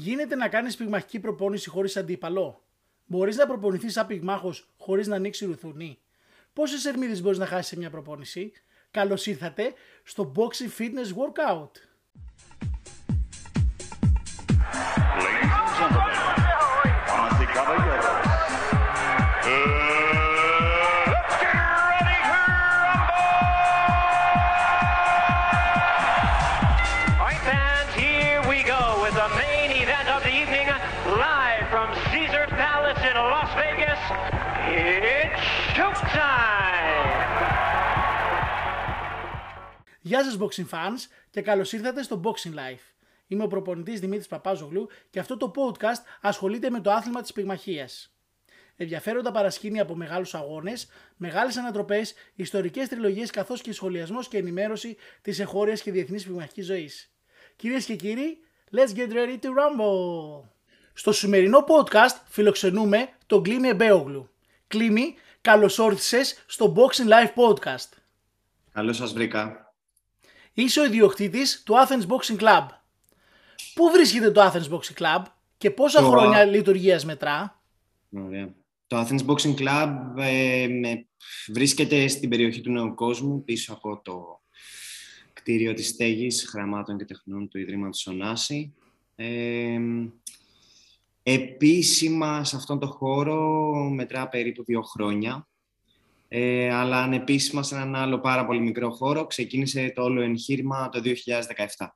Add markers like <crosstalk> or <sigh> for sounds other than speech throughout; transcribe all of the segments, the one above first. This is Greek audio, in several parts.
Γίνεται να κάνεις πυγμαχική προπόνηση χωρίς αντίπαλο; Μπορείς να προπονηθείς σαν πυγμάχος χωρίς να ανοίξει ρουθούνη. Πόσες ερμίδες μπορείς να χάσεις σε μια προπόνηση; Καλώς ήρθατε στο Boxing Fitness Workout. Γεια σας boxing fans και καλώς ήρθατε στο Boxing Life. Είμαι ο προπονητής Δημήτρης Παπάζογλου και αυτό το podcast ασχολείται με το άθλημα της πυγμαχίας. Ενδιαφέροντα παρασκήνια από μεγάλους αγώνες, μεγάλες ανατροπές, ιστορικές τριλογίες καθώς και σχολιασμός και ενημέρωση της εγχώριας και διεθνής πυγμαχικής ζωής. Κυρίες και κύριοι, let's get ready to rumble! Στο σημερινό podcast φιλοξενούμε τον Κλίμη Εμπέογλου. Κλίμη, καλώς όρθισες στο Boxing Live podcast. Καλώς σας βρήκα. Είσαι ο ιδιοκτήτης του Athens Boxing Club. Πού βρίσκεται το Athens Boxing Club και πόσα Το- χρόνια λειτουργίας μετρά; Ωραία. Το Athens Boxing Club ε, με- βρίσκεται στην περιοχή του Νέου Κόσμου, πίσω από το κτίριο της στέγης Γραμμάτων και Τεχνών του Ιδρύματος Ωνάση. Ε, επίσημα σε αυτόν τον χώρο μετρά περίπου δύο χρόνια. Ε, αλλά ανεπίσημα σε έναν άλλο πάρα πολύ μικρό χώρο ξεκίνησε το όλο εγχείρημα το 2017.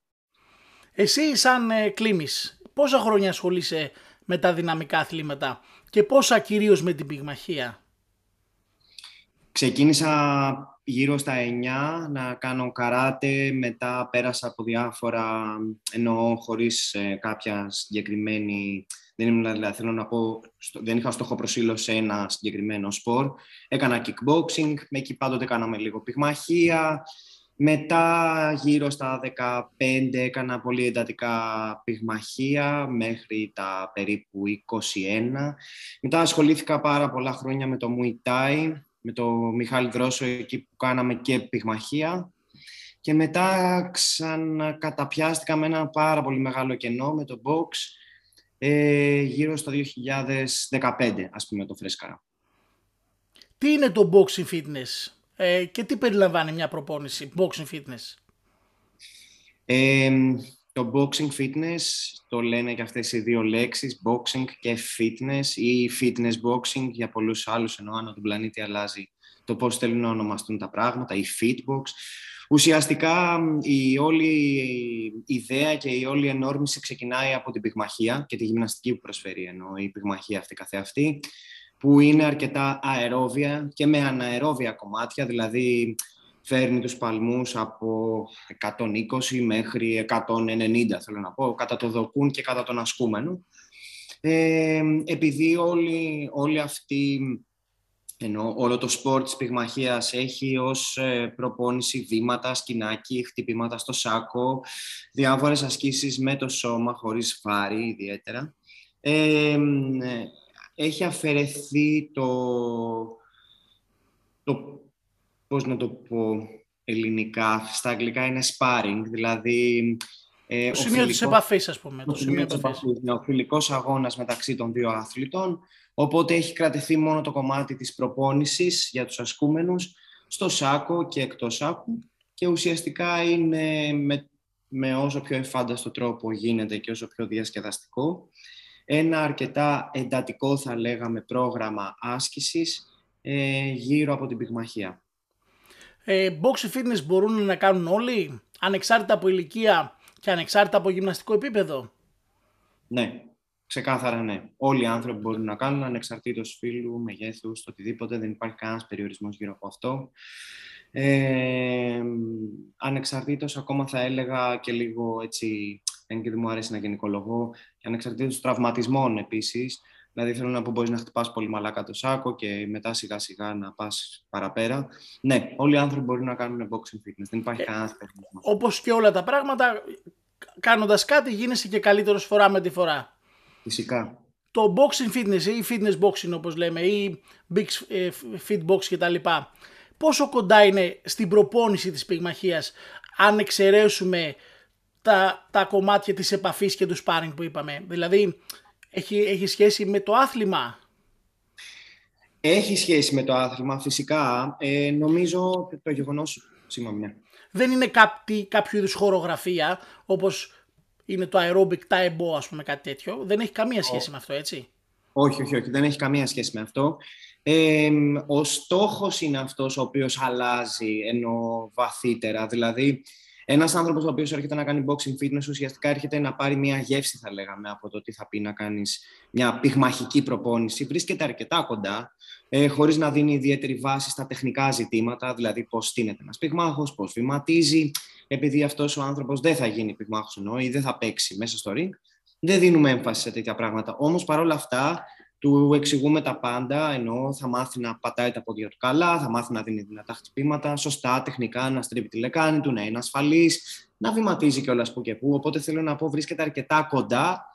Εσύ σαν ε, Κλίμης, πόσα χρόνια ασχολείσαι με τα δυναμικά αθλήματα και πόσα κυρίως με την πυγμαχία; Ξεκίνησα γύρω στα 9 να κάνω καράτε, μετά πέρασα από διάφορα, εννοώ χωρίς ε, κάποια συγκεκριμένη, δεν, ήμουν, δηλαδή, θέλω να πω, στο- δεν είχα στόχο προσήλωση σε ένα συγκεκριμένο σπορ. Έκανα kickboxing, με εκεί πάντοτε κάναμε λίγο πυγμαχία. Μετά γύρω στα 15 έκανα πολύ εντατικά πυγμαχία μέχρι τα περίπου 21. Μετά ασχολήθηκα πάρα πολλά χρόνια με το Muay Thai, με το Μιχάλη Δρόσο εκεί που κάναμε και πυγμαχία. Και μετά ξανακαταπιάστηκα με ένα πάρα πολύ μεγάλο κενό με το box ε, γύρω στο 2015, ας πούμε, το φρέσκαρα. Τι είναι το boxing fitness ε, και τι περιλαμβάνει μια προπόνηση boxing fitness; Ε, το boxing fitness το λένε και αυτές οι δύο λέξεις, boxing και fitness ή fitness boxing για πολλούς άλλους ενώ ανά τον πλανήτη αλλάζει το πώς θέλουν να ονομαστούν τα πράγματα, η fitbox. Ουσιαστικά η όλη ιδέα και η όλη ενόρμηση ξεκινάει από την πυγμαχία και τη γυμναστική που προσφέρει ενώ η πυγμαχία αυτή καθεαυτή που είναι αρκετά αερόβια και με αναερόβια κομμάτια, δηλαδή φέρνει τους παλμούς από 120 μέχρι 190 θέλω να πω, κατά το δοκούν και κατά τον ασκούμενο. Ε, επειδή όλη, όλη αυτή, ενώ όλο το σπορ της πυγμαχίας έχει ως ε, προπόνηση βήματα, σκηνάκι, χτυπήματα στο σάκο, διάφορες ασκήσεις με το σώμα, χωρίς βάρη ιδιαίτερα. Ε, ε, έχει αφαιρεθεί το, το πώς να το πω ελληνικά, στα αγγλικά είναι sparring, δηλαδή... Ε, Το σημείο της φιλικός- επαφής ας πούμε. Το το σημείο σημείο της επαφής. επαφής, είναι ο φιλικός αγώνας μεταξύ των δύο αθλητών, οπότε έχει κρατηθεί μόνο το κομμάτι της προπόνησης για τους ασκούμενους στο σάκο και εκτός σάκου και ουσιαστικά είναι με, με όσο πιο εφάνταστο τρόπο γίνεται και όσο πιο διασκεδαστικό. Ένα αρκετά εντατικό θα λέγαμε πρόγραμμα άσκησης ε, γύρω από την πυγμαχία. Ε, boxing fitness μπορούν να κάνουν όλοι, ανεξάρτητα από ηλικία και ανεξάρτητα από γυμναστικό επίπεδο. Ναι, ξεκάθαρα ναι. Όλοι οι άνθρωποι μπορούν να κάνουν ανεξαρτήτως φύλου, μεγέθους, το οτιδήποτε. Δεν υπάρχει κανένας περιορισμός γύρω από αυτό. Ε, ανεξαρτήτως ακόμα θα έλεγα και λίγο έτσι, δεν και δεν μου αρέσει να γενικολογώ, και ανεξαρτήτως τραυματισμών επίσης. Δηλαδή θέλω να πω μπορείς να χτυπάς πολύ μαλάκα το σάκο και μετά σιγά σιγά να πας παραπέρα. Ναι, όλοι οι άνθρωποι μπορούν να κάνουν boxing fitness. Δεν υπάρχει κανένας περιορισμός. Όπως και όλα τα πράγματα, κάνοντας κάτι γίνεσαι και καλύτερος φορά με τη φορά. Φυσικά. Το boxing fitness ή fitness boxing όπως λέμε ή big ε, fit box κτλ. Πόσο κοντά είναι στην προπόνηση της πυγμαχίας αν εξαιρέσουμε τα, τα κομμάτια της επαφής και του sparring που είπαμε. Δηλαδή, έχει, έχει σχέση με το άθλημα; Έχει σχέση με το άθλημα, φυσικά. Ε, νομίζω το γεγονός... Συγγνώμη, ναι. Δεν είναι κάτι, κάποιο είδους χορογραφία, όπως είναι το aerobic taebo, ας πούμε, κάτι τέτοιο. Δεν έχει καμία σχέση με αυτό, έτσι; Όχι, όχι, όχι. Δεν έχει καμία σχέση με αυτό. Ε, ο στόχος είναι αυτός ο οποίος αλλάζει ενώ βαθύτερα. Δηλαδή, ένας άνθρωπος ο οποίος έρχεται να κάνει boxing fitness ουσιαστικά έρχεται να πάρει μια γεύση, θα λέγαμε, από το τι θα πει να κάνεις μια πυγμαχική προπόνηση. Βρίσκεται αρκετά κοντά, ε, χωρίς να δίνει ιδιαίτερη βάση στα τεχνικά ζητήματα, δηλαδή πώς στείνεται ένας πυγμάχος, πώς βηματίζει. Επειδή αυτός ο άνθρωπος δεν θα γίνει πυγμάχος εννοώ ή δεν θα παίξει μέσα στο ring, δεν δίνουμε έμφαση σε τέτοια πράγματα. Όμως παρόλα αυτά, του εξηγούμε τα πάντα, ενώ θα μάθει να πατάει τα πόδια του καλά, θα μάθει να δίνει δυνατά χτυπήματα, σωστά, τεχνικά, να στρίβει τη λεκάνη του, να είναι ασφαλής, να βηματίζει κιόλας που και που. Οπότε θέλω να πω, βρίσκεται αρκετά κοντά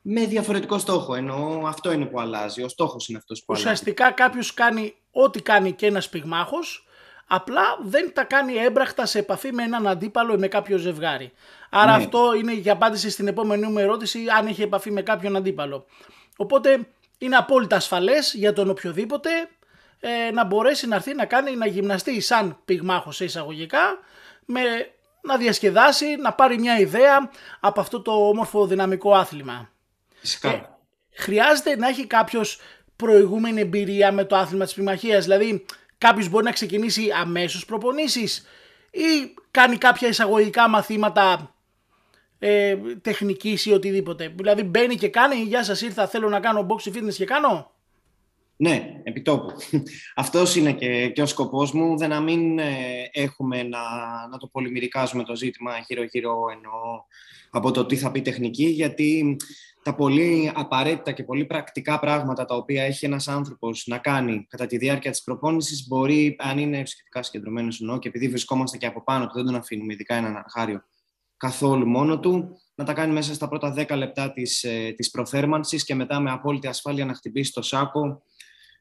με διαφορετικό στόχο. Ενώ αυτό είναι που αλλάζει. Ο στόχος είναι αυτός που αλλάζει. Ουσιαστικά κάποιος κάνει ό,τι κάνει και ένας πυγμάχος, απλά δεν τα κάνει έμπραχτα σε επαφή με έναν αντίπαλο ή με κάποιο ζευγάρι. Άρα ναι. αυτό είναι για απάντηση στην επόμενη μου ερώτηση, αν έχει επαφή με κάποιον αντίπαλο. Οπότε είναι απόλυτα ασφαλές για τον οποιοδήποτε ε, να μπορέσει να έρθει να κάνει να γυμναστεί σαν πυγμάχος σε εισαγωγικά με να διασκεδάσει, να πάρει μια ιδέα από αυτό το όμορφο δυναμικό άθλημα. Ε, χρειάζεται να έχει κάποιος προηγούμενη εμπειρία με το άθλημα της πυγμαχίας, δηλαδή κάποιος μπορεί να ξεκινήσει αμέσως προπονήσεις ή κάνει κάποια εισαγωγικά μαθήματα ε, τεχνικής ή οτιδήποτε. Δηλαδή μπαίνει και κάνει, γεια σας ήρθα, θέλω να κάνω boxing fitness και κάνω. Ναι, επιτόπου. <laughs> Αυτός είναι και, και ο σκοπός μου, δεν να μην ε, έχουμε να, να το πολυμερικάζουμε το ζήτημα γύρω-γύρω ενώ από το τι θα πει τεχνική, γιατί τα πολύ απαραίτητα και πολύ πρακτικά πράγματα τα οποία έχει ένας άνθρωπος να κάνει κατά τη διάρκεια της προπόνησης μπορεί, αν είναι σχετικά συγκεντρωμένος εννοώ και επειδή βρισκόμαστε και από πάνω του, δεν τον αφήνουμε, ειδικά έναν αρχάριο, καθόλου μόνο του, να τα κάνει μέσα στα πρώτα 10 λεπτά της, ε, της προθέρμανσης και μετά με απόλυτη ασφάλεια να χτυπήσει το σάκο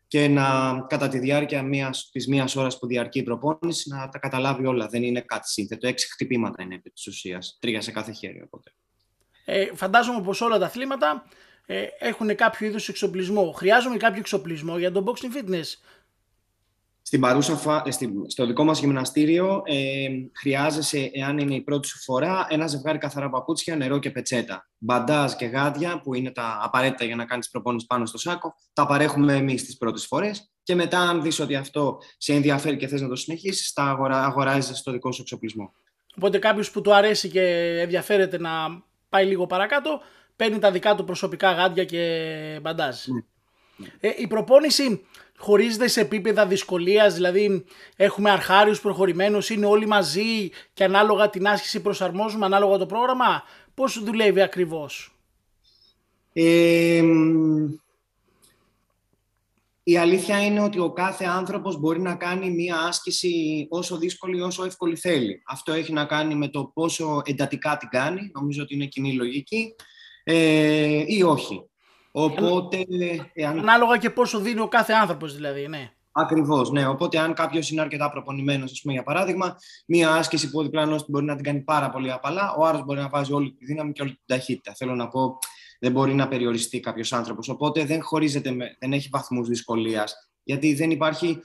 και να κατά τη διάρκεια μιας, της μίας ώρας που διαρκεί η προπόνηση να τα καταλάβει όλα. Δεν είναι κάτι σύνθετο. Έξι χτυπήματα είναι επί της ουσίας. Τρία σε κάθε χέρι. Οπότε. Ε, φαντάζομαι πως όλα τα αθλήματα ε, έχουν κάποιο είδους εξοπλισμό. Χρειάζομαι κάποιο εξοπλισμό για το boxing fitness. Στην παρούσα ε, στο δικό μας γυμναστήριο ε, χρειάζεσαι, εάν είναι η πρώτη σου φορά, ένα ζευγάρι καθαρά παπούτσια, νερό και πετσέτα. Μπαντάζ και γάντια, που είναι τα απαραίτητα για να κάνεις προπόνηση πάνω στο σάκο, τα παρέχουμε εμείς τις πρώτες φορές. Και μετά, αν δεις ότι αυτό σε ενδιαφέρει και θες να το συνεχίσεις, τα αγορά, αγοράζεις στο δικό σου εξοπλισμό. Οπότε κάποιος που του αρέσει και ενδιαφέρεται να πάει λίγο παρακάτω, παίρνει τα δικά του προσωπικά γάντια και μπαντάζ. Ναι. Ε, η προπόνηση χωρίζεται σε επίπεδα δυσκολίας, δηλαδή έχουμε αρχάριους προχωρημένους, είναι όλοι μαζί και ανάλογα την άσκηση προσαρμόζουμε, ανάλογα το πρόγραμμα. Πώς δουλεύει ακριβώς; η αλήθεια είναι ότι ο κάθε άνθρωπος μπορεί να κάνει μία άσκηση όσο δύσκολη όσο εύκολη θέλει. Αυτό έχει να κάνει με το πόσο εντατικά την κάνει, νομίζω ότι είναι κοινή λογική, ε, ή όχι. Οπότε, εάν... Ανάλογα και πόσο δίνει ο κάθε άνθρωπος, δηλαδή, ναι. Ακριβώς, ναι. Οπότε, αν κάποιος είναι αρκετά προπονημένος, ας πούμε, για παράδειγμα, μία άσκηση που ο διπλανό μπορεί να την κάνει πάρα πολύ απαλά, ο άλλος μπορεί να βάζει όλη τη δύναμη και όλη την ταχύτητα. Θέλω να πω, δεν μπορεί να περιοριστεί κάποιος άνθρωπος. Οπότε, δεν χωρίζεται, με, δεν έχει βαθμούς δυσκολίας. Γιατί δεν υπάρχει.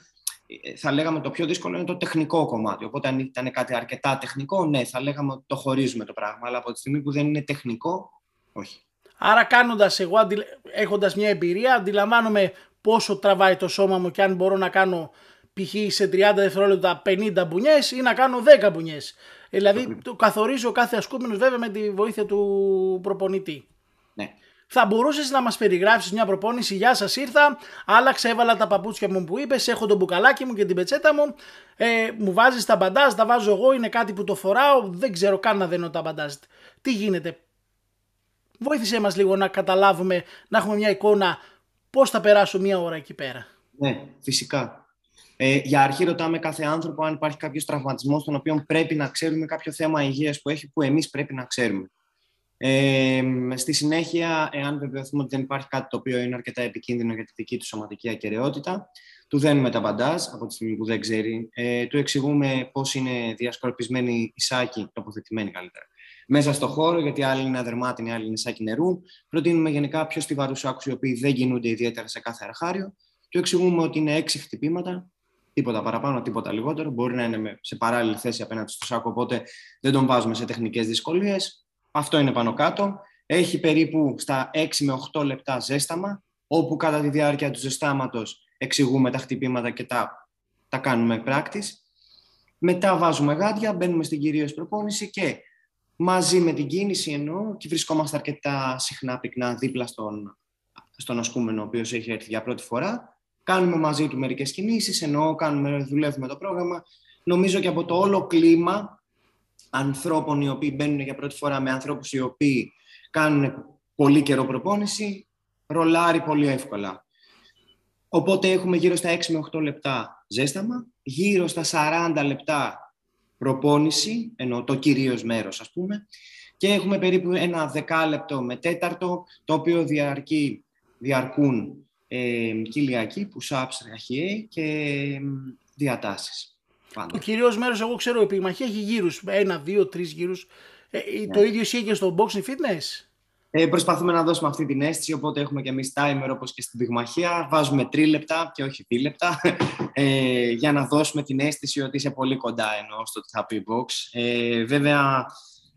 Θα λέγαμε το πιο δύσκολο είναι το τεχνικό κομμάτι. Οπότε, αν ήταν κάτι αρκετά τεχνικό, ναι, θα λέγαμε ότι το χωρίζουμε το πράγμα. Αλλά από τη στιγμή που δεν είναι τεχνικό, όχι. Άρα κάνοντας εγώ, έχοντας μια εμπειρία, αντιλαμβάνομαι πόσο τραβάει το σώμα μου και αν μπορώ να κάνω π.χ. σε 30 δευτερόλεπτα 50 μπουνιές ή να κάνω 10 μπουνιές. Ε, δηλαδή το καθορίζει ο κάθε ασκούμενος βέβαια με τη βοήθεια του προπονητή. Ναι. Θα μπορούσες να μας περιγράψεις μια προπόνηση. Γεια σας, ήρθα. Άλλαξα, έβαλα τα παπούτσια μου που είπες. Έχω το μπουκαλάκι μου και την πετσέτα μου. Ε, μου βάζεις τα μπαντάζ, τα βάζω εγώ. Είναι κάτι που το φοράω. Δεν ξέρω καν να δένω τα μπαντάζ. Τι γίνεται, Βοήθησέ μας λίγο να καταλάβουμε, να έχουμε μια εικόνα πώς θα περάσω μια ώρα εκεί πέρα. Ναι, φυσικά. Ε, για αρχή ρωτάμε κάθε άνθρωπο αν υπάρχει κάποιος τραυματισμός τον οποίο πρέπει να ξέρουμε, κάποιο θέμα υγείας που έχει που εμείς πρέπει να ξέρουμε. Ε, στη συνέχεια, εάν βεβαιωθούμε ότι δεν υπάρχει κάτι το οποίο είναι αρκετά επικίνδυνο για τη δική του σωματική ακαιρεότητα, του δένουμε τα μπαντάζ από τη στιγμή που δεν ξέρει, ε, του εξηγούμε πώς είναι διασκορπισμένη η σάκη, τοποθετημένη καλύτερα, μέσα στο χώρο, γιατί άλλοι είναι αδερμάτινοι, άλλοι είναι σάκι νερού. Προτείνουμε γενικά πιο στιβαρούς άκους οι οποίοι δεν κινούνται ιδιαίτερα σε κάθε αρχάριο. Του εξηγούμε ότι είναι έξι χτυπήματα, τίποτα παραπάνω, τίποτα λιγότερο. Μπορεί να είναι σε παράλληλη θέση απέναντι στο σάκο, οπότε δεν τον βάζουμε σε τεχνικές δυσκολίες. Αυτό είναι πάνω κάτω. Έχει περίπου στα 6 με 8 λεπτά ζέσταμα, όπου κατά τη διάρκεια του ζεστάματος εξηγούμε τα χτυπήματα και τα, τα κάνουμε practice. Μετά βάζουμε γάντια, μπαίνουμε στην κυρίως προπόνηση και μαζί με την κίνηση εννοώ και βρισκόμαστε αρκετά συχνά πυκνά δίπλα στον, στον ασκούμενο ο οποίος έχει έρθει για πρώτη φορά. Κάνουμε μαζί του μερικές κινήσεις, εννοώ κάνουμε, δουλεύουμε το πρόγραμμα. Νομίζω και από το όλο κλίμα ανθρώπων οι οποίοι μπαίνουν για πρώτη φορά με ανθρώπους οι οποίοι κάνουν πολύ καιρό προπόνηση, ρολάρει πολύ εύκολα. Οπότε έχουμε γύρω στα 6 με 8 λεπτά ζέσταμα, γύρω στα 40 λεπτά προπόνηση, ενώ το κυρίως μέρος ας πούμε, και έχουμε περίπου ένα δεκάλεπτο με τέταρτο, το οποίο διαρκεί, διαρκούν ε, κοιλιακοί, push-ups, και διατάσεις. Το κυρίως μέρος, εγώ ξέρω, η πυγμαχία έχει γύρους, ένα, δύο, τρεις γύρους. Ε, ε Το ναι. ίδιο ισχύει και στο boxing fitness; Ε, προσπαθούμε να δώσουμε αυτή την αίσθηση, οπότε έχουμε και εμείς timer όπως και στην πυγμαχία. Βάζουμε τρίλεπτα και όχι δίλεπτα, ε, για να δώσουμε την αίσθηση ότι είσαι πολύ κοντά ενώ στο happy box. Ε, βέβαια,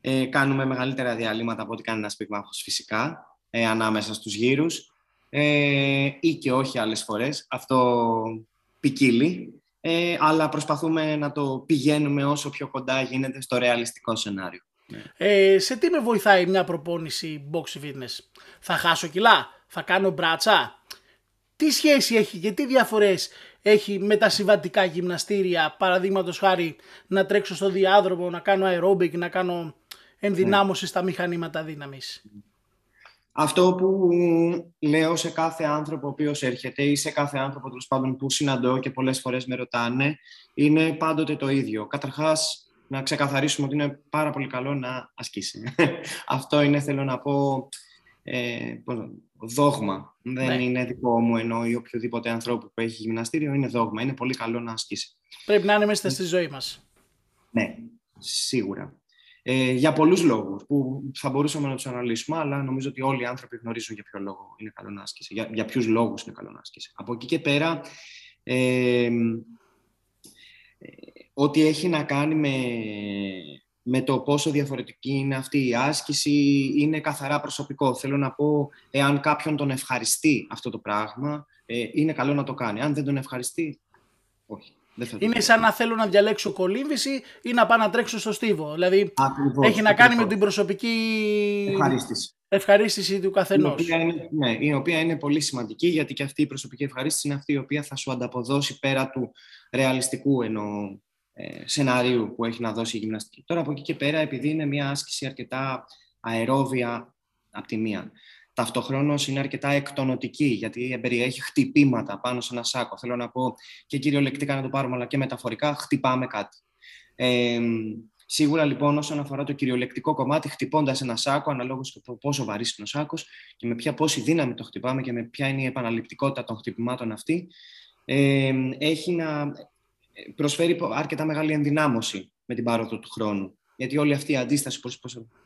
ε, κάνουμε μεγαλύτερα διαλύματα από ό,τι κάνει ένας πυγμάχος φυσικά, ε, ανάμεσα στους γύρους, ε, ή και όχι άλλες φορές. Αυτό ποικίλει, ε, αλλά προσπαθούμε να το πηγαίνουμε όσο πιο κοντά γίνεται στο ρεαλιστικό σενάριο. Ε, σε τι με βοηθάει μια προπόνηση box fitness; Θα χάσω κιλά, θα κάνω μπράτσα; Τι σχέση έχει και τι διαφορές έχει με τα συμβατικά γυμναστήρια, παραδείγματος χάρη να τρέξω στο διάδρομο, να κάνω aerobic, να κάνω ενδυνάμωση στα μηχανήματα δύναμης; Αυτό που λέω σε κάθε άνθρωπο ο οποίος έρχεται ή σε κάθε άνθρωπο τέλος πάντων που συναντώ και πολλές φορές με ρωτάνε είναι πάντοτε το ίδιο. Καταρχάς να ξεκαθαρίσουμε ότι είναι πάρα πολύ καλό να ασκήσει. <laughs> Αυτό είναι, θέλω να πω, ε, δόγμα. Δεν ναι. είναι δικό μου ενώ ή οποιοδήποτε ανθρώπου που έχει γυμναστήριο, είναι δόγμα. Είναι πολύ καλό να ασκήσει. Πρέπει να είναι μέσα στη ζωή μας. Ναι, σίγουρα. Ε, για πολλούς λόγους που θα μπορούσαμε να τους αναλύσουμε, αλλά νομίζω ότι όλοι οι άνθρωποι γνωρίζουν για ποιο λόγο είναι καλό να ασκήσει, για, για ποιους λόγους είναι καλό να ασκήσει. Από εκεί και πέρα, ε, ό,τι έχει να κάνει με, με το πόσο διαφορετική είναι αυτή η άσκηση είναι καθαρά προσωπικό. Θέλω να πω, εάν κάποιον τον ευχαριστεί αυτό το πράγμα, ε, είναι καλό να το κάνει. Αν δεν τον ευχαριστεί, όχι. Δεν είναι σαν να θέλω να διαλέξω κολύμβηση ή να πάω να τρέξω στο στίβο. Δηλαδή, έχει να κάνει με την προσωπική ευχαρίστηση, ευχαρίστηση του καθενός. Ναι, η οποία είναι πολύ σημαντική γιατί και αυτή η προσωπική ευχαρίστηση είναι αυτή η οποία θα σου ανταποδώσει πέρα του ρεαλιστικού εννοώ ε, σενάριου που έχει να δώσει η γυμναστική. Τώρα από εκεί και πέρα, επειδή είναι μια άσκηση αρκετά αερόβια από τη μία, ταυτοχρόνως είναι αρκετά εκτονοτική, γιατί περιέχει χτυπήματα πάνω σε ένα σάκο. Θέλω να πω και κυριολεκτικά να το πάρουμε, αλλά και μεταφορικά, χτυπάμε κάτι. Ε, σίγουρα λοιπόν, όσον αφορά το κυριολεκτικό κομμάτι, χτυπώντας ένα σάκο, αναλόγως και το πόσο βαρύς είναι ο σάκος και με ποια πόση δύναμη το χτυπάμε και με ποια είναι η επαναληπτικότητα των χτυπημάτων αυτή, ε, έχει να προσφέρει αρκετά μεγάλη ενδυνάμωση με την πάροδο του χρόνου. Γιατί όλη αυτή η αντίσταση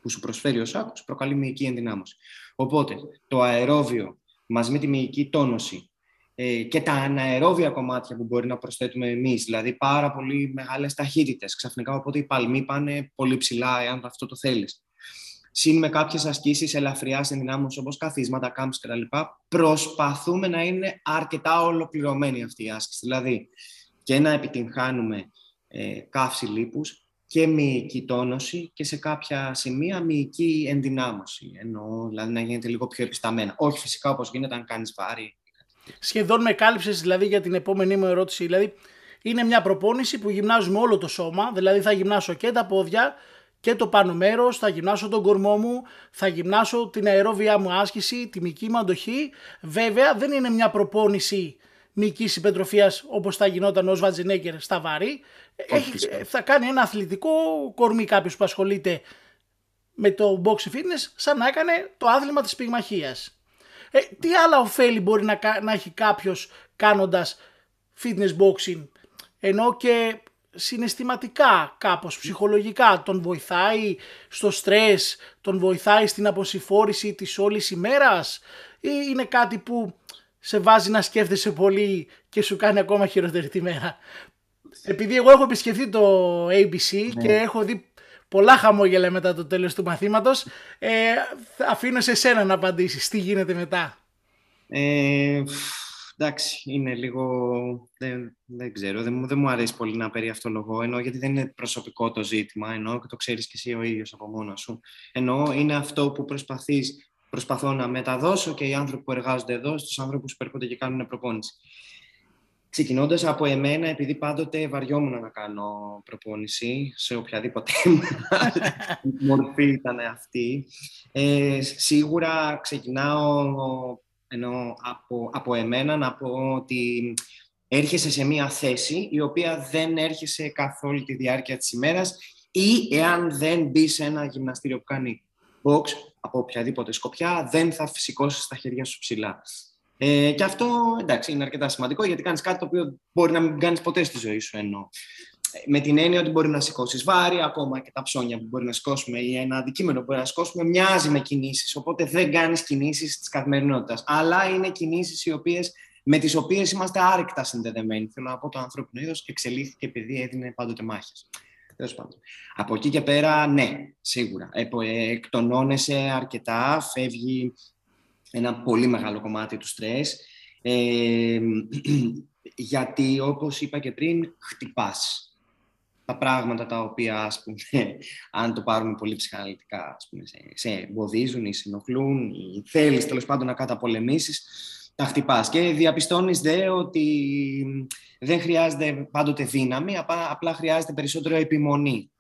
που σου προσφέρει ο σάκος προκαλεί μυϊκή ενδυνάμωση. Οπότε, το αερόβιο μαζί με τη μυϊκή τόνωση ε, και τα αναερόβια κομμάτια που μπορεί να προσθέτουμε εμείς, δηλαδή πάρα πολύ μεγάλες ταχύτητες. Ξαφνικά, οπότε οι παλμοί πάνε πολύ ψηλά, εάν αυτό το θέλεις. Συν με κάποιες ασκήσεις ελαφριά ενδυνάμωση όπως καθίσματα, κάμψη κτλ. Προσπαθούμε να είναι αρκετά ολοκληρωμένη αυτή η άσκηση. Δηλαδή, και να επιτυγχάνουμε ε, καύση λίπους και μυϊκή τόνωση και σε κάποια σημεία μυϊκή ενδυνάμωση. Εννοώ δηλαδή να γίνεται λίγο πιο επισταμένα. Όχι φυσικά όπως γίνεται αν κάνεις βάρη. Σχεδόν με κάλυψες δηλαδή για την επόμενη μου ερώτηση. Δηλαδή είναι μια προπόνηση που γυμνάζουμε όλο το σώμα, δηλαδή θα γυμνάσω και τα πόδια και το πάνω μέρος, θα γυμνάσω τον κορμό μου, θα γυμνάσω την αερόβια μου άσκηση, τη μυϊκή μου αντοχή. Βέβαια δεν είναι μια προπόνηση μυϊκή υπετροφία όπως θα γινόταν ο Σβατζινέκερ στα βάρη. Έχει, θα κάνει ένα αθλητικό κορμί κάποιος που ασχολείται με το box fitness σαν να έκανε το άθλημα της πυγμαχίας. Ε, τι άλλα ωφέλη μπορεί να, να έχει κάποιος κάνοντας fitness boxing ενώ και συναισθηματικά κάπως, ψυχολογικά. Τον βοηθάει στο στρες, τον βοηθάει στην αποσυφόρηση της όλης ημέρας ή είναι κάτι που σε βάζει να σκέφτεσαι πολύ και σου κάνει ακόμα χειροτερή τη μέρα. Επειδή εγώ έχω επισκεφθεί το ABC ναι. και έχω δει πολλά χαμόγελα μετά το τέλος του μαθήματος, ε, αφήνω σε σένα να απαντήσεις. Τι γίνεται μετά; Ε, εντάξει, είναι λίγο... Δεν, δεν ξέρω, δεν, δεν μου αρέσει πολύ να περιαυτολογώ, ενώ γιατί δεν είναι προσωπικό το ζήτημα, ενώ και το ξέρεις και εσύ ο ίδιος από μόνος σου. Ενώ είναι αυτό που προσπαθείς, προσπαθώ να μεταδώσω και οι άνθρωποι που εργάζονται εδώ στους άνθρωπους που έρχονται και κάνουν προπόνηση. Ξεκινώντας από εμένα, επειδή πάντοτε βαριόμουν να κάνω προπόνηση σε οποιαδήποτε <laughs> μορφή ήταν αυτή, ε, σίγουρα ξεκινάω ενώ από, από εμένα να πω ότι έρχεσαι σε μία θέση η οποία δεν έρχεσαι καθ' όλη τη διάρκεια της ημέρας ή εάν δεν μπει σε ένα γυμναστήριο που κάνει box από οποιαδήποτε σκοπιά, δεν θα φυσικώσεις τα χέρια σου ψηλά. Ε, και αυτό εντάξει, είναι αρκετά σημαντικό γιατί κάνεις κάτι το οποίο μπορεί να μην κάνεις ποτέ στη ζωή σου. Ενώ. Με την έννοια ότι μπορεί να σηκώσεις βάρη, ακόμα και τα ψώνια που μπορεί να σηκώσουμε ή ένα αντικείμενο που μπορεί να σηκώσουμε, μοιάζει με κινήσεις. Οπότε δεν κάνεις κινήσεις της καθημερινότητας. Αλλά είναι κινήσεις οι οποίες με τις οποίες είμαστε άρρηκτα συνδεδεμένοι. Θέλω να πω το ανθρώπινο είδος εξελίχθηκε επειδή έδινε πάντοτε μάχες. Από εκεί και πέρα, ναι, σίγουρα. Ε, εκτονώνεσαι αρκετά, φεύγει ένα πολύ μεγάλο κομμάτι του στρες, ε, <clears throat> γιατί όπως είπα και πριν, χτυπάς τα πράγματα τα οποία, ας πούμε, <laughs> αν το πάρουμε πολύ ψυχαναλυτικά, ας πούμε, σε, σε εμποδίζουν ή σε ενοχλούν ή θέλεις τέλος πάντων να καταπολεμήσεις, τα χτυπάς. Και διαπιστώνεις δε ότι δεν χρειάζεται πάντοτε δύναμη, απλά χρειάζεται περισσότερο επιμονή.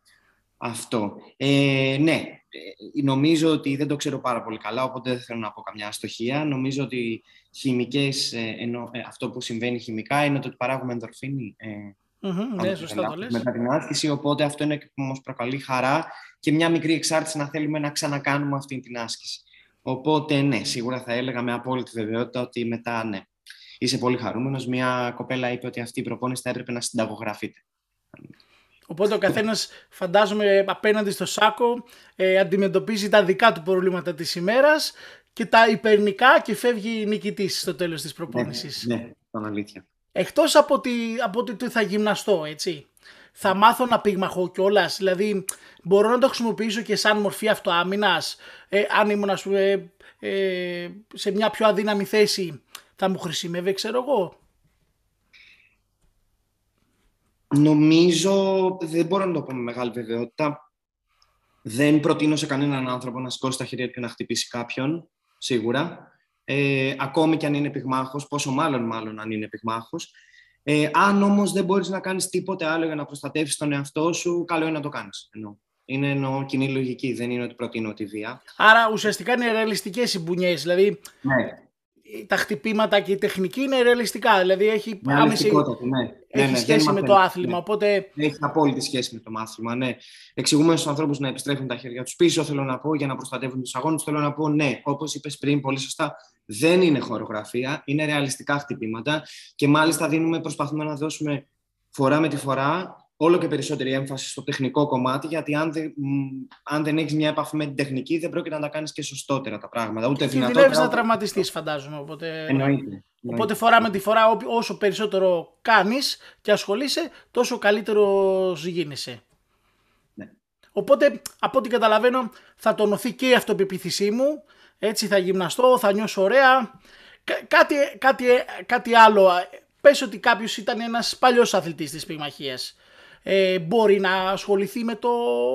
Αυτό. Ε, ναι, ε, νομίζω ότι δεν το ξέρω πάρα πολύ καλά, οπότε δεν θέλω να πω καμιά αστοχία. Νομίζω ότι χημικές, ε, ενώ, ε, αυτό που συμβαίνει χημικά είναι το ότι παράγουμε ενδορφίνη. Ε, mm-hmm, ναι, σωστά το λες. Μετά την άσκηση, οπότε αυτό είναι που μας προκαλεί χαρά και μια μικρή εξάρτηση να θέλουμε να ξανακάνουμε αυτή την άσκηση. Οπότε, ναι, σίγουρα θα έλεγα με απόλυτη βεβαιότητα ότι μετά, ναι, είσαι πολύ χαρούμενος. Μια κοπέλα είπε ότι αυτή η προπόνηση θα έπρεπε να συνταγογραφείται. Οπότε ο καθένας, φαντάζομαι, απέναντι στο σάκο ε, αντιμετωπίζει τα δικά του προβλήματα της ημέρας και τα υπερνικά και φεύγει νικητής στο τέλος της προπόνησης. Ναι, ναι, αλήθεια. Εκτός από, ότι, από ότι θα γυμναστώ, έτσι. Θα μάθω να πυγμαχώ κιόλας. Δηλαδή, μπορώ να το χρησιμοποιήσω και σαν μορφή αυτοάμυνας. Ε, αν ήμουν, ας πούμε, ε, σε μια πιο αδύναμη θέση, θα μου χρησιμεύει, ξέρω εγώ. Νομίζω, δεν μπορώ να το πω με μεγάλη βεβαιότητα. Δεν προτείνω σε κανέναν άνθρωπο να σηκώσει τα χέρια και να χτυπήσει κάποιον, σίγουρα. Ε, ακόμη και αν είναι πυγμάχος, πόσο μάλλον μάλλον αν είναι πυγμάχος. Ε, αν όμως δεν μπορείς να κάνεις τίποτε άλλο για να προστατεύσεις τον εαυτό σου, καλό είναι να το κάνεις. Εννοώ. Είναι εννοώ κοινή λογική, δεν είναι ότι προτείνω τη βία. Άρα ουσιαστικά είναι ρεαλιστικές οι μπουνιές, δηλαδή ναι τα χτυπήματα και η τεχνική είναι ρεαλιστικά. Δηλαδή έχει ναι, άμεση ναι. έχει ναι, σχέση με το άθλημα. Ναι. Οπότε... Έχει απόλυτη σχέση με το μάθημα. Ναι. Εξηγούμε στους ανθρώπους να επιστρέφουν τα χέρια τους πίσω, θέλω να πω, για να προστατεύουν τους αγώνες. Θέλω να πω, ναι, όπως είπες πριν, πολύ σωστά, δεν είναι χορογραφία, είναι ρεαλιστικά χτυπήματα και μάλιστα δίνουμε, προσπαθούμε να δώσουμε φορά με τη φορά όλο και περισσότερη έμφαση στο τεχνικό κομμάτι, γιατί αν δεν, αν δεν έχεις μια επαφή με την τεχνική, δεν πρόκειται να τα κάνεις και σωστότερα τα πράγματα. Ούτε δυνατότερα. να τραυματιστείς, φαντάζομαι. Οπότε... Εννοείται. Οπότε φορά με τη φορά, όσο περισσότερο κάνεις και ασχολείσαι, τόσο καλύτερος γίνεσαι. Ναι. Οπότε, από ό,τι καταλαβαίνω, θα τονωθεί και η αυτοπεποίθησή μου. Έτσι θα γυμναστώ, θα νιώσω ωραία. κάτι, κάτι, κάτι άλλο. Πες ότι κάποιος ήταν ένας παλιός αθλητής της πυγμαχίας ε, μπορεί να ασχοληθεί με το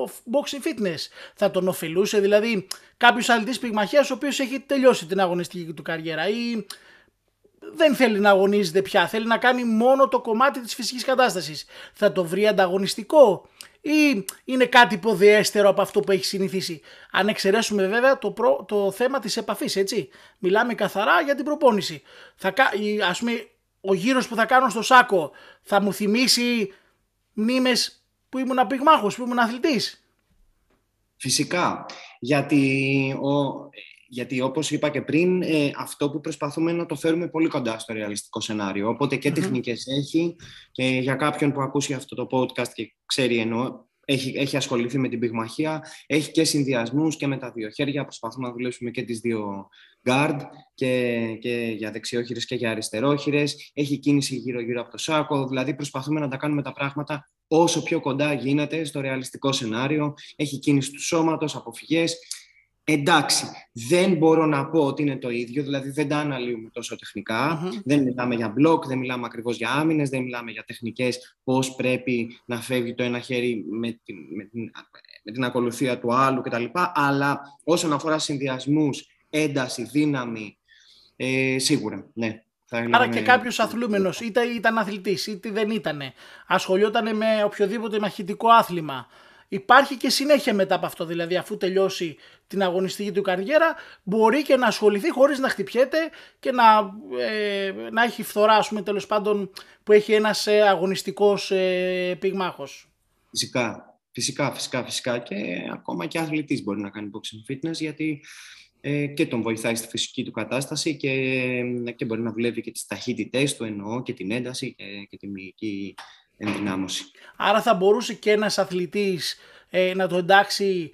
boxing fitness. Θα τον ωφελούσε δηλαδή κάποιος αθλητής πυγμαχίας ο οποίος έχει τελειώσει την αγωνιστική του καριέρα ή δεν θέλει να αγωνίζεται πια, θέλει να κάνει μόνο το κομμάτι της φυσικής κατάστασης. Θα το βρει ανταγωνιστικό ή είναι κάτι υποδιέστερο από αυτό που έχει συνηθίσει. Αν εξαιρέσουμε βέβαια το, το θέμα της επαφής, έτσι. Μιλάμε καθαρά για την προπόνηση. Θα, ας πούμε, ο γύρος που θα κάνω στο σάκο θα μου θυμίσει μνήμες που ήμουν πυγμάχος, που ήμουν αθλητής. Φυσικά, γιατί ο, γιατί όπως είπα και πριν, ε, αυτό που προσπαθούμε να το φέρουμε πολύ κοντά στο ρεαλιστικό σενάριο. Οπότε και mm τεχνικές έχει και για κάποιον που ακούσει αυτό το podcast και ξέρει εννοώ, έχει, έχει ασχοληθεί με την πυγμαχία, έχει και συνδυασμούς και με τα δύο χέρια. Προσπαθούμε να δουλέψουμε και τις δύο guard και, και για δεξιόχειρες και για αριστερόχειρες. Έχει κίνηση γύρω-γύρω από το σάκο. Δηλαδή προσπαθούμε να τα κάνουμε τα πράγματα όσο πιο κοντά γίνεται στο ρεαλιστικό σενάριο. Έχει κίνηση του σώματος, αποφυγές. Εντάξει, δεν μπορώ να πω ότι είναι το ίδιο, δηλαδή δεν τα αναλύουμε τόσο Δεν μιλάμε για μπλοκ, δεν μιλάμε ακριβώς για άμυνες, δεν μιλάμε για τεχνικές, πώς πρέπει να φεύγει το ένα χέρι με την, με την, με την ακολουθία του άλλου κτλ. Αλλά όσον αφορά συνδυασμούς, ένταση, δύναμη, ε, σίγουρα, ναι. Άρα και κάποιος αθλούμενος, είτε ήταν αθλητής, είτε δεν ήταν, ασχολιόταν με οποιοδήποτε μαχητικό άθλημα, υπάρχει και συνέχεια μετά από αυτό. Δηλαδή, αφού τελειώσει την αγωνιστική του καριέρα, μπορεί και να ασχοληθεί χωρίς να χτυπιέται και να, ε, να έχει φθορά, ας πούμε, τέλος πάντων, που έχει ένας ε, αγωνιστικός ε, πυγμάχος. Φυσικά. Φυσικά, φυσικά, φυσικά. Και ακόμα και αθλητής μπορεί να κάνει boxing fitness, γιατί ε, και τον βοηθάει στη φυσική του κατάσταση και, και μπορεί να δουλεύει και τις ταχύτητές του εννοώ και την ένταση και, και τη μυϊκή ενδυνάμωση. Άρα θα μπορούσε και ένας αθλητής ε, να το εντάξει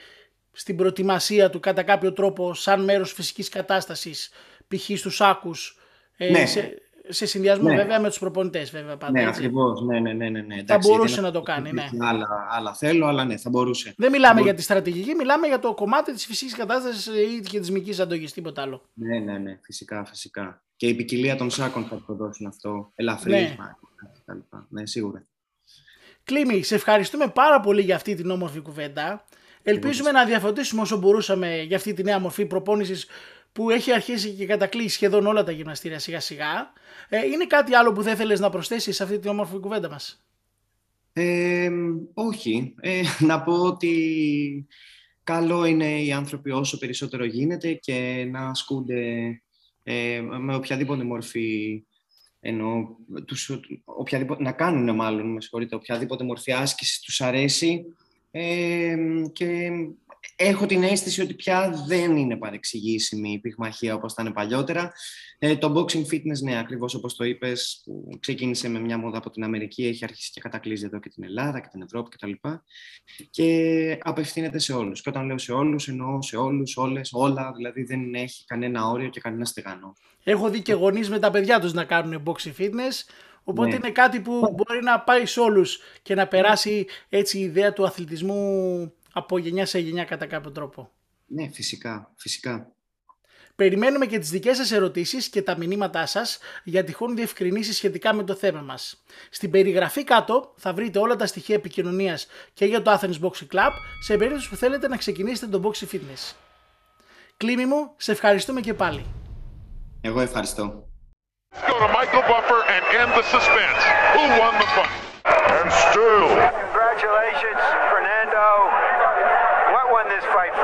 στην προετοιμασία του κατά κάποιο τρόπο σαν μέρος φυσικής κατάστασης π.χ. στους άκους ε, ναι. σε, σε συνδυασμό ναι. βέβαια με τους προπονητές βέβαια πάντα. Ναι, ακριβώς. Ναι, ναι, ναι, ναι, ναι. Θα μπορούσε να το κάνει, ναι. Άλλα, άλλα θέλω, αλλά ναι, θα μπορούσε. Δεν μιλάμε για τη στρατηγική, μιλάμε για το κομμάτι της φυσικής κατάστασης ή και της μυκής αντογής, τίποτα άλλο. Ναι, ναι, ναι, φυσικά, φυσικά. Και η ποικιλία των σάκων θα το δώσουν αυτό, ελαφρύσμα ναι. ναι, σίγουρα. Κλίμη, σε ευχαριστούμε πάρα πολύ για αυτή την όμορφη κουβέντα. Ελπίζουμε να διαφωτίσουμε όσο μπορούσαμε για αυτή τη νέα μορφή προπόνησης που έχει αρχίσει και κατακλείσει σχεδόν όλα τα γυμναστήρια σιγά σιγά. Ε, είναι κάτι άλλο που δεν θέλεις να προσθέσεις σε αυτή την όμορφη κουβέντα μας; Ε, όχι. Ε, <laughs> να πω ότι καλό είναι οι άνθρωποι όσο περισσότερο γίνεται και να ασκούνται ε, με οποιαδήποτε μορφή ενώ τους, οποιαδήποτε, να κάνουν μάλλον, με συγχωρείτε, οποιαδήποτε μορφή άσκηση τους αρέσει ε, και έχω την αίσθηση ότι πια δεν είναι παρεξηγήσιμη η πυγμαχία όπως ήταν παλιότερα. Ε, το boxing fitness, ναι, ακριβώς όπως το είπες, που ξεκίνησε με μια μόδα από την Αμερική, έχει αρχίσει και κατακλείζει εδώ και την Ελλάδα και την Ευρώπη κτλ. Και, και απευθύνεται σε όλους. Και όταν λέω σε όλους, εννοώ σε όλους, όλες, όλα, δηλαδή δεν έχει κανένα όριο και κανένα στεγανό. Έχω δει και γονείς με τα παιδιά τους να κάνουν boxing fitness, Οπότε ναι. είναι κάτι που μπορεί να πάει σε όλους και να περάσει έτσι η ιδέα του αθλητισμού από γενιά σε γενιά κατά κάποιο τρόπο. Ναι, φυσικά, φυσικά. Περιμένουμε και τις δικές σας ερωτήσεις και τα μηνύματά σας για τυχόν διευκρινήσεις σχετικά με το θέμα μας. Στην περιγραφή κάτω θα βρείτε όλα τα στοιχεία επικοινωνίας και για το Athens Boxing Club σε περίπτωση που θέλετε να ξεκινήσετε το Boxing Fitness. Κλίμη μου, σε ευχαριστούμε και πάλι. Εγώ ευχαριστώ. Go to Michael Buffer and end the suspense. Who won the fight? this fight.